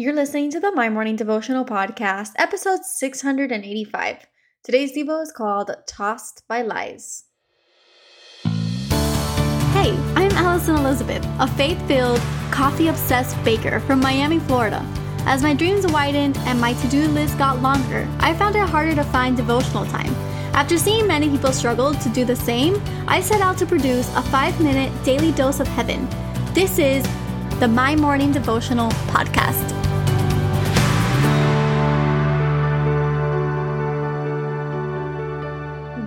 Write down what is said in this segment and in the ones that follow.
You're listening to the My Morning Devotional Podcast, episode 685. Today's Devo is called Tossed by Lies. Hey, I'm Alison Elizabeth, a faith filled, coffee obsessed baker from Miami, Florida. As my dreams widened and my to do list got longer, I found it harder to find devotional time. After seeing many people struggle to do the same, I set out to produce a five minute daily dose of heaven. This is the My Morning Devotional Podcast.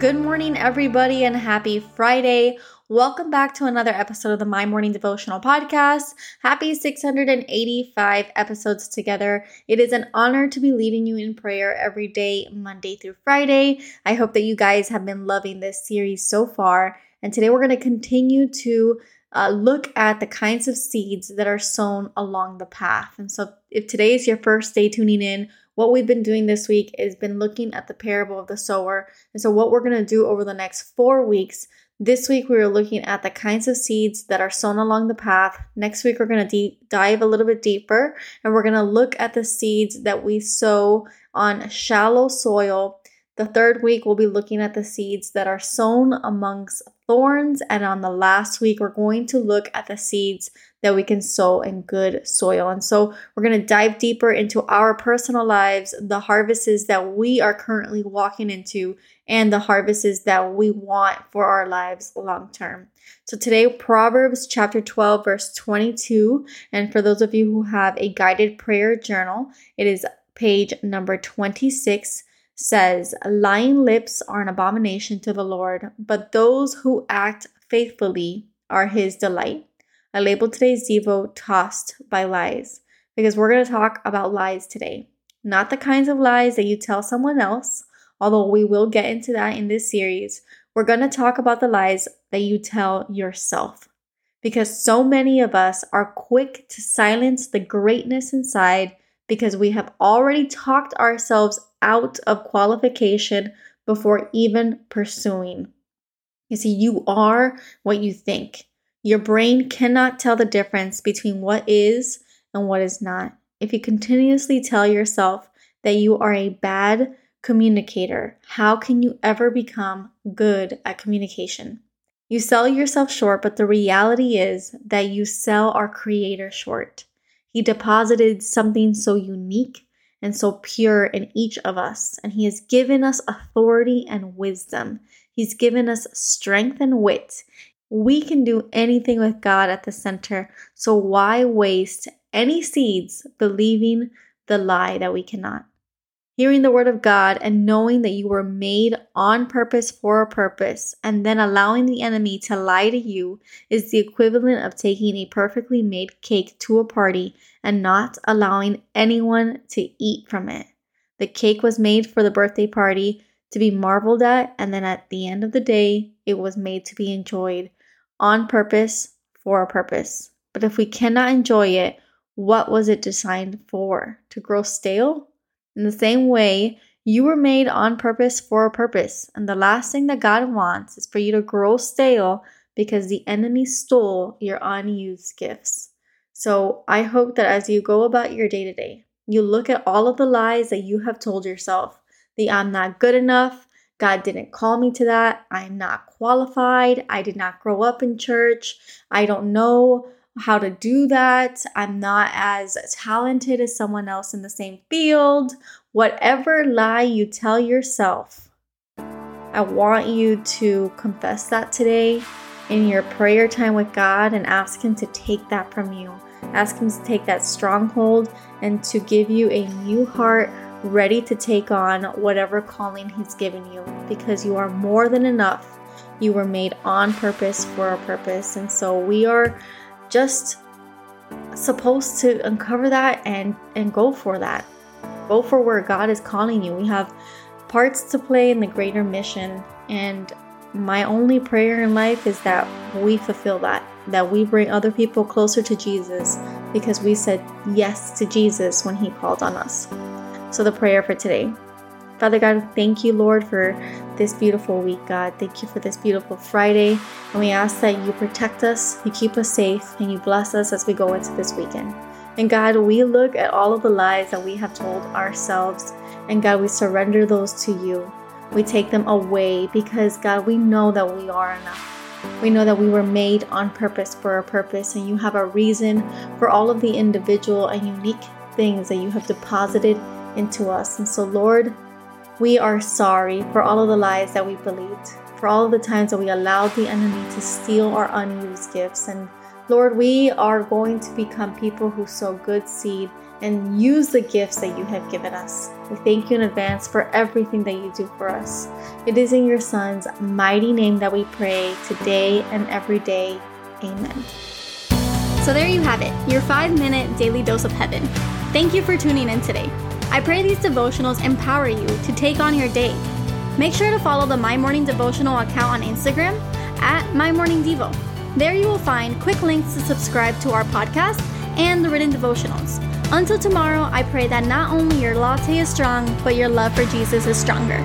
Good morning, everybody, and happy Friday. Welcome back to another episode of the My Morning Devotional Podcast. Happy 685 episodes together. It is an honor to be leading you in prayer every day, Monday through Friday. I hope that you guys have been loving this series so far. And today we're going to continue to uh, look at the kinds of seeds that are sown along the path. And so, if today is your first day tuning in, what we've been doing this week is been looking at the parable of the sower. And so, what we're going to do over the next four weeks this week, we are looking at the kinds of seeds that are sown along the path. Next week, we're going to de- dive a little bit deeper and we're going to look at the seeds that we sow on shallow soil. The third week, we'll be looking at the seeds that are sown amongst thorns. And on the last week, we're going to look at the seeds that we can sow in good soil. And so we're going to dive deeper into our personal lives, the harvests that we are currently walking into, and the harvests that we want for our lives long term. So today, Proverbs chapter 12, verse 22. And for those of you who have a guided prayer journal, it is page number 26 says, Lying lips are an abomination to the Lord, but those who act faithfully are his delight. I labeled today's Devo Tossed by Lies because we're going to talk about lies today. Not the kinds of lies that you tell someone else, although we will get into that in this series. We're going to talk about the lies that you tell yourself because so many of us are quick to silence the greatness inside because we have already talked ourselves out of qualification before even pursuing. You see, you are what you think. Your brain cannot tell the difference between what is and what is not. If you continuously tell yourself that you are a bad communicator, how can you ever become good at communication? You sell yourself short, but the reality is that you sell our Creator short. He deposited something so unique and so pure in each of us, and He has given us authority and wisdom. He's given us strength and wit. We can do anything with God at the center, so why waste any seeds believing the lie that we cannot? Hearing the word of God and knowing that you were made on purpose for a purpose, and then allowing the enemy to lie to you is the equivalent of taking a perfectly made cake to a party and not allowing anyone to eat from it. The cake was made for the birthday party to be marveled at, and then at the end of the day, it was made to be enjoyed on purpose for a purpose. But if we cannot enjoy it, what was it designed for? To grow stale? In the same way, you were made on purpose for a purpose. And the last thing that God wants is for you to grow stale because the enemy stole your unused gifts. So I hope that as you go about your day to day, you look at all of the lies that you have told yourself the I'm not good enough, God didn't call me to that. I'm not qualified. I did not grow up in church. I don't know how to do that. I'm not as talented as someone else in the same field. Whatever lie you tell yourself, I want you to confess that today in your prayer time with God and ask Him to take that from you. Ask Him to take that stronghold and to give you a new heart ready to take on whatever calling He's given you because you are more than enough. You were made on purpose for a purpose. And so we are just supposed to uncover that and, and go for that. Go for where God is calling you. We have parts to play in the greater mission. And my only prayer in life is that we fulfill that, that we bring other people closer to Jesus because we said yes to Jesus when He called on us. So, the prayer for today. Father God, thank you, Lord, for this beautiful week, God. Thank you for this beautiful Friday. And we ask that you protect us, you keep us safe, and you bless us as we go into this weekend. And God, we look at all of the lies that we have told ourselves, and God, we surrender those to you. We take them away because, God, we know that we are enough. We know that we were made on purpose for a purpose, and you have a reason for all of the individual and unique things that you have deposited into us. And so, Lord, we are sorry for all of the lies that we believed, for all of the times that we allowed the enemy to steal our unused gifts. And Lord, we are going to become people who sow good seed and use the gifts that you have given us. We thank you in advance for everything that you do for us. It is in your Son's mighty name that we pray today and every day. Amen. So there you have it, your five minute daily dose of heaven. Thank you for tuning in today. I pray these devotionals empower you to take on your day. Make sure to follow the My Morning Devotional account on Instagram at My Morning Devo. There you will find quick links to subscribe to our podcast and the written devotionals. Until tomorrow, I pray that not only your latte is strong, but your love for Jesus is stronger.